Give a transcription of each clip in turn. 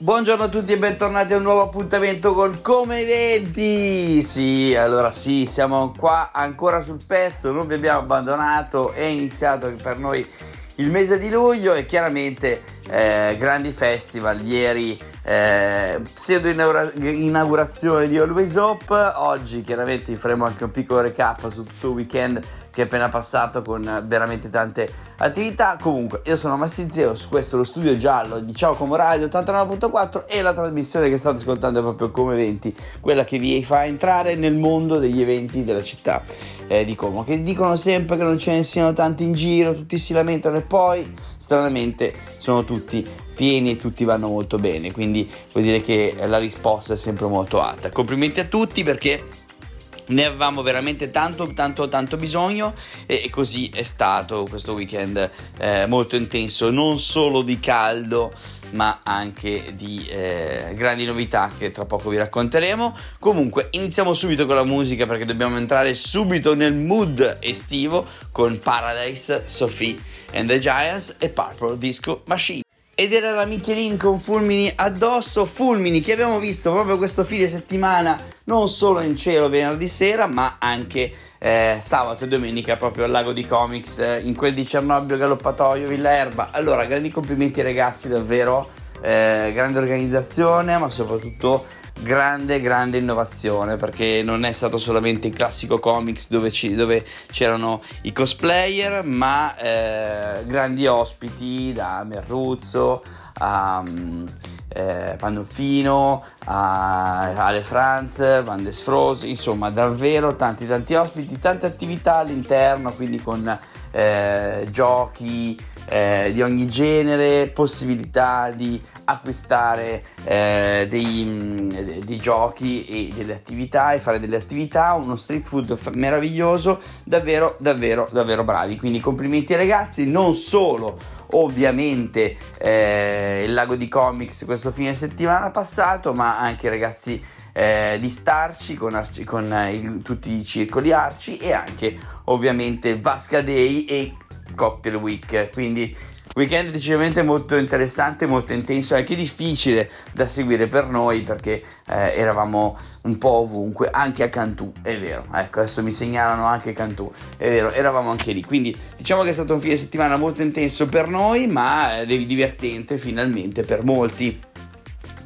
Buongiorno a tutti e bentornati a un nuovo appuntamento con Come Eventi. Sì, allora sì, siamo qua ancora sul pezzo, non vi abbiamo abbandonato, è iniziato per noi il mese di luglio e chiaramente eh, grandi festival. Ieri eh, pseudo inaugurazione di Always Hope, oggi chiaramente faremo anche un piccolo recap su tutto il weekend che è appena passato con veramente tante attività. Comunque, io sono Massi Zeus, questo è lo studio giallo di Ciao Como Radio 89.4 e la trasmissione che state ascoltando è proprio come eventi, quella che vi fa entrare nel mondo degli eventi della città eh, di Como, che dicono sempre che non ce ne siano tanti in giro, tutti si lamentano e poi stranamente sono tutti pieni e tutti vanno molto bene, quindi vuol dire che la risposta è sempre molto alta. Complimenti a tutti perché ne avevamo veramente tanto tanto tanto bisogno e, così è stato questo weekend eh, molto intenso non solo di caldo ma anche di eh, grandi novità che tra poco vi racconteremo. Comunque iniziamo subito con la musica perché dobbiamo entrare subito nel mood estivo con Paradise, Sophie and the Giants e Purple Disco Machine ed era la Michelin con fulmini addosso, fulmini che abbiamo visto proprio questo fine settimana non solo in cielo venerdì sera ma anche eh, sabato e domenica proprio al lago di comics eh, in quel di Cernobbio Galoppatoio Villa Erba allora grandi complimenti ragazzi davvero eh, grande organizzazione ma soprattutto grande grande innovazione perché non è stato solamente il classico comics dove, ci, dove c'erano i cosplayer ma eh, grandi ospiti da Merruzzo a um, eh, Pandolfino a Ale Franz, Van des Froze insomma davvero tanti tanti ospiti tante attività all'interno quindi con eh, giochi eh, di ogni genere possibilità di acquistare eh, dei, mm, dei, giochi e delle attività e fare delle attività, uno street food meraviglioso, davvero davvero davvero bravi. Quindi complimenti ai ragazzi, non solo ovviamente eh, il lago di comics questo fine settimana passato, ma anche i ragazzi eh, di Starci con, arci, con il, tutti i circoli arci e anche ovviamente Vasca Day e Cocktail Week. Quindi Weekend decisamente molto interessante, molto intenso, anche difficile da seguire per noi perché eh, eravamo un po' ovunque, anche a Cantù, è vero. Ecco, adesso mi segnalano anche Cantù, è vero, eravamo anche lì. Quindi diciamo che è stato un fine settimana molto intenso per noi, ma eh, divertente finalmente per molti.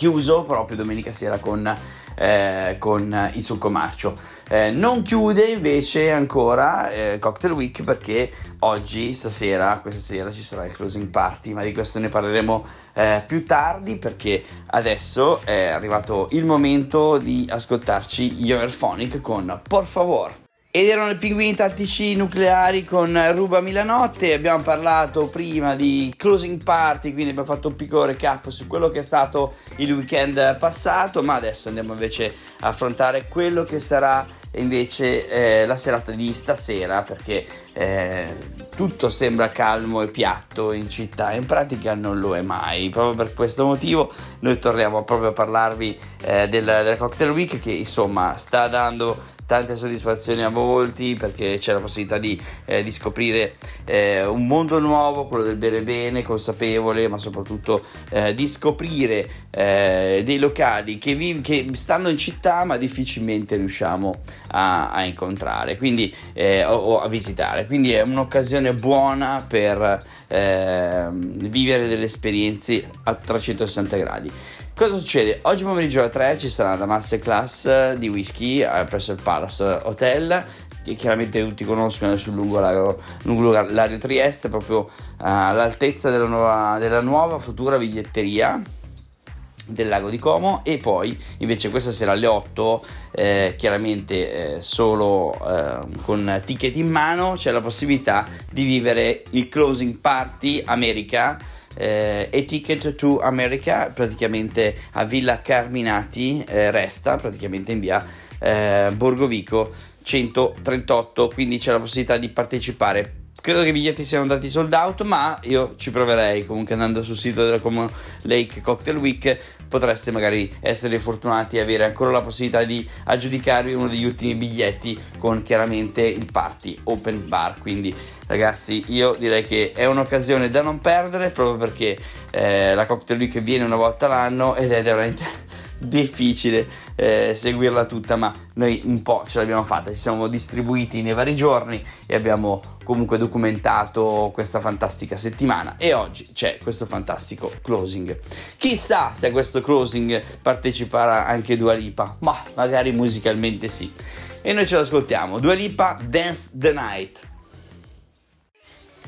Chiuso proprio domenica sera con eh, con il suo commercio. Eh, non chiude invece ancora eh, Cocktail Week perché oggi, stasera, questa sera ci sarà il closing party, ma di questo ne parleremo eh, più tardi perché adesso è arrivato il momento di ascoltarci Yoverphonic con Por favor. Ed erano i pinguini tattici nucleari con Ruba Milanotte. Abbiamo parlato prima di closing party, quindi abbiamo fatto un piccolo recap su quello che è stato il weekend passato. Ma adesso andiamo invece a affrontare quello che sarà invece eh, la serata di stasera perché eh, tutto sembra calmo e piatto in città in pratica non lo è mai proprio per questo motivo noi torniamo proprio a parlarvi eh, della, della cocktail week che insomma sta dando tante soddisfazioni a molti perché c'è la possibilità di, eh, di scoprire eh, un mondo nuovo, quello del bere bene, consapevole, ma soprattutto eh, di scoprire eh, dei locali che, vi, che, stanno in città ma difficilmente riusciamo a, a incontrare quindi, eh, o, o, a visitare. Quindi è un'occasione buona per ehm, vivere delle esperienze a 360 gradi. Cosa succede? Oggi pomeriggio alle 3 ci sarà la masterclass di whisky eh, presso il Palace Hotel che chiaramente tutti conoscono sul lungo lago, lungo lago Trieste, proprio uh, all'altezza della nuova, della nuova futura biglietteria del lago di Como e poi invece questa sera alle 8 eh, chiaramente eh, solo eh, con ticket in mano c'è la possibilità di vivere il closing party America eh, e Ticket to America praticamente a Villa Carminati eh, resta praticamente in via eh, Borgovico 138 quindi c'è la possibilità di partecipare credo che i biglietti siano andati sold out, ma io ci proverei comunque andando sul sito della Como Lake Cocktail Week potreste magari essere fortunati e avere ancora la possibilità di aggiudicarvi uno degli ultimi biglietti con chiaramente il party open bar. Quindi ragazzi io direi che è un'occasione da non perdere proprio perché eh, la Cocktail Week viene una volta l'anno ed è veramente difficile eh, seguirla tutta, ma noi un po' ce l'abbiamo fatta, ci siamo distribuiti nei vari giorni e abbiamo comunque documentato questa fantastica settimana e oggi c'è questo fantastico closing. Chissà se a questo closing parteciperà anche Dua Lipa, ma magari musicalmente sì. E noi ce l'ascoltiamo, Dua Lipa Dance the Night.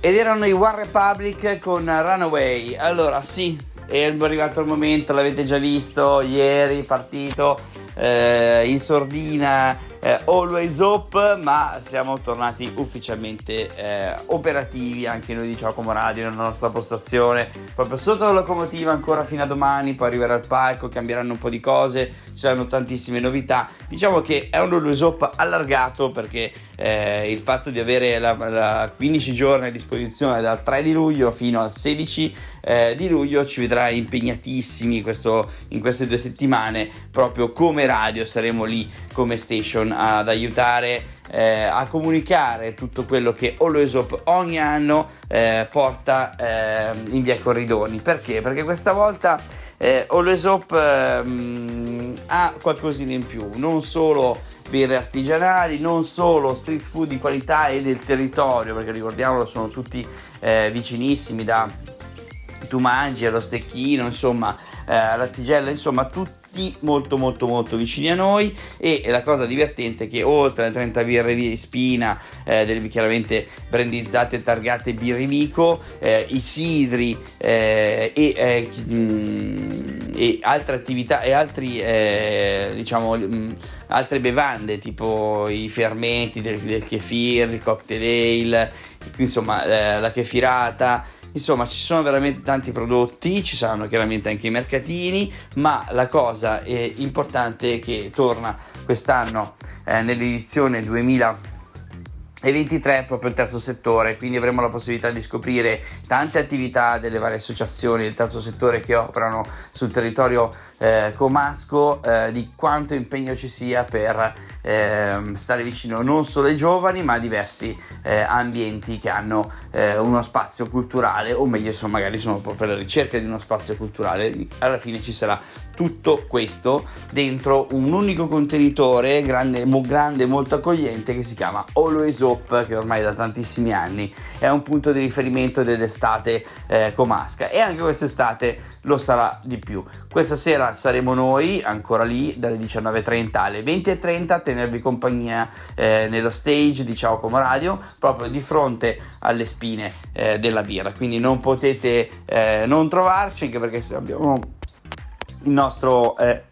Ed erano i One Republic con Runaway. Allora, sì, è arrivato il momento, l'avete già visto ieri, partito eh, in sordina eh, Always Hope, ma siamo tornati ufficialmente eh, operativi anche noi di Giacomo Radio nella nostra postazione, proprio sotto la locomotiva ancora fino a domani, poi arriverà il palco, cambieranno un po' di cose, ci saranno tantissime novità. Diciamo che è un Always Hope allargato perché eh, il fatto di avere la, la 15 giorni a disposizione dal 3 di luglio fino al 16 eh, di luglio ci vedrà impegnatissimi questo, in queste due settimane proprio come radio saremo lì come station ad aiutare eh, a comunicare tutto quello che Hope ogni anno eh, porta eh, in via Corridoni. Perché? Perché questa volta eh, Always Hope ehm, ha qualcosina in più, non solo birre artigianali, non solo street food di qualità e del territorio, perché ricordiamolo sono tutti eh, vicinissimi da tu mangi allo stecchino, insomma, eh, alla tigella, insomma, tutti molto molto molto vicini a noi. E la cosa divertente è che oltre alle 30 birre di spina eh, delle chiaramente brandizzate e targate birrivico eh, i sidri eh, e, eh, mm, e, altre attività e altri eh, diciamo mh, mm, altre bevande tipo i fermenti del, del kefir il cocktail ale insomma eh, la kefirata Insomma, ci sono veramente tanti prodotti, ci saranno chiaramente anche i mercatini, ma la cosa eh, importante è che torna quest'anno eh, nell'edizione 2000 e 23 proprio il terzo settore, quindi avremo la possibilità di scoprire tante attività delle varie associazioni del terzo settore che operano sul territorio eh, comasco, eh, di quanto impegno ci sia per eh, stare vicino non solo ai giovani ma a diversi eh, ambienti che hanno eh, uno spazio culturale o meglio insomma magari sono proprio alla ricerca di uno spazio culturale. Alla fine ci sarà tutto questo dentro un unico contenitore grande, mo, grande molto accogliente che si chiama Always Hope che ormai da tantissimi anni è un punto di riferimento dell'estate eh, comasca e anche quest'estate lo sarà di più. Questa sera saremo noi ancora lì dalle 19.30 alle 20.30 a tenervi compagnia eh, nello stage di Ciao Como Radio proprio di fronte alle spine eh, della birra. Quindi non potete eh, non trovarci anche perché abbiamo il nostro, eh,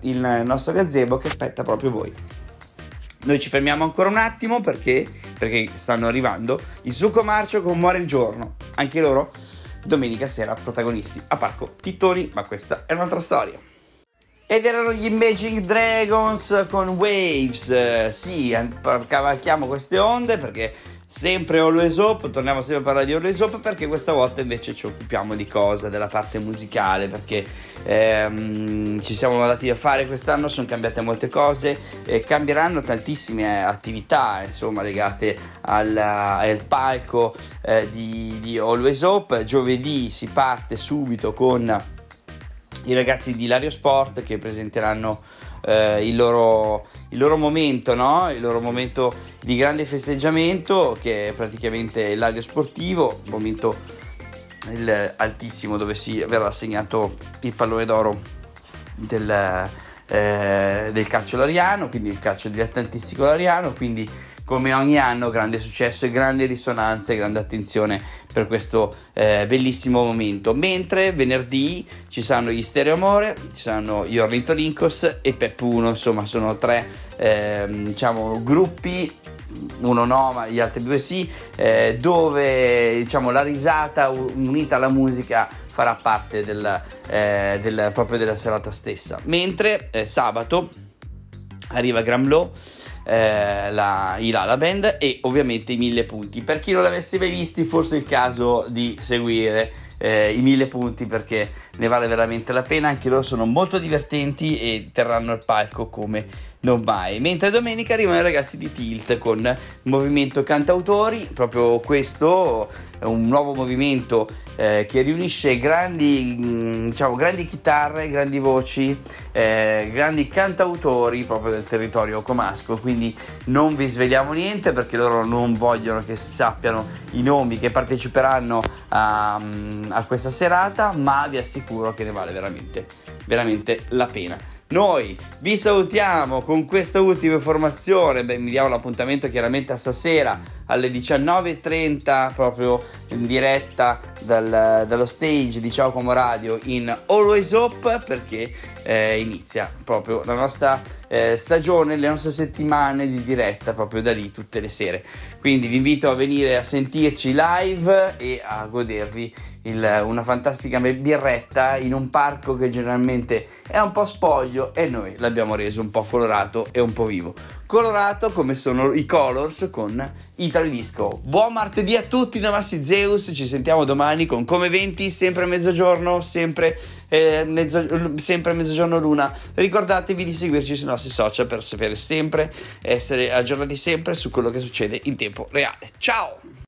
il nostro gazebo che aspetta proprio voi. Noi ci fermiamo ancora un attimo perché, perché stanno arrivando il succo marcio con Muore il giorno. Anche loro domenica sera protagonisti a Parco Tittoni, ma questa è un'altra storia. Ed erano gli Imaging Dragons con Waves. Sì, cavalchiamo queste onde perché sempre Always Hope, torniamo sempre a parlare di Always Hope perché questa volta invece ci occupiamo di cosa, della parte musicale, perché ehm, ci siamo dati a fare quest'anno, sono cambiate molte cose, e cambieranno tantissime attività insomma legate al, al palco eh, di, di Always Hope. Giovedì si parte subito con i ragazzi di Lario Sport che presenteranno eh, il, loro, il, loro, momento, no? il loro momento di grande festeggiamento che è praticamente l'aria sportivo, momento il, altissimo dove si verrà assegnato il pallone d'oro del, eh, del calcio lariano, quindi il calcio dilettantistico lariano, quindi come ogni anno grande successo e grande risonanza e grande attenzione per questo eh, bellissimo momento. Mentre venerdì ci saranno gli Stereo Amore, ci saranno gli Ornitolincos e Pep 1, insomma sono tre eh, diciamo, gruppi uno no, ma gli altri due sì, eh, dove diciamo, la risata unita alla musica farà parte del, eh, del, proprio della serata stessa. Mentre eh, sabato arriva Gramlow eh, la, i Lala Band e ovviamente i mille punti. Per chi non l'avesse mai visti, forse è il caso di seguire eh, i mille punti perché ne vale veramente la pena. Anche loro sono molto divertenti e terranno il palco come non mai. Mentre domenica arrivano i ragazzi di Tilt con movimento cantautori, proprio questo è un nuovo movimento eh, che riunisce grandi, mm, diciamo, grandi chitarre, grandi voci, eh, grandi cantautori proprio del territorio comasco. Quindi non vi svegliamo niente perché loro non vogliono che sappiano i nomi che parteciperanno a, mm, a questa serata, ma vi assicuro che ne vale veramente, veramente la pena. Noi vi salutiamo con questa ultima informazione, beh, mi diamo l'appuntamento chiaramente a stasera alle 19.30 proprio in diretta dal, dallo stage di Ciao Como Radio in Always Hope perché eh, inizia proprio la nostra eh, stagione, le nostre settimane di diretta proprio da lì tutte le sere. Quindi vi invito a venire a sentirci live e a godervi il, una fantastica birretta in un parco che generalmente è un po' spoglio e noi l'abbiamo reso un po' colorato e un po' vivo. Colorato come sono i Colors con Italy Disco. Buon martedì a tutti da Massi Zeus, ci sentiamo domani con Come 20, sempre a mezzogiorno, sempre, eh, mezzo, sempre a mezzogiorno l'una. Ricordatevi di seguirci sui nostri social per sapere sempre, essere aggiornati sempre su quello che succede in tempo reale. Ciao!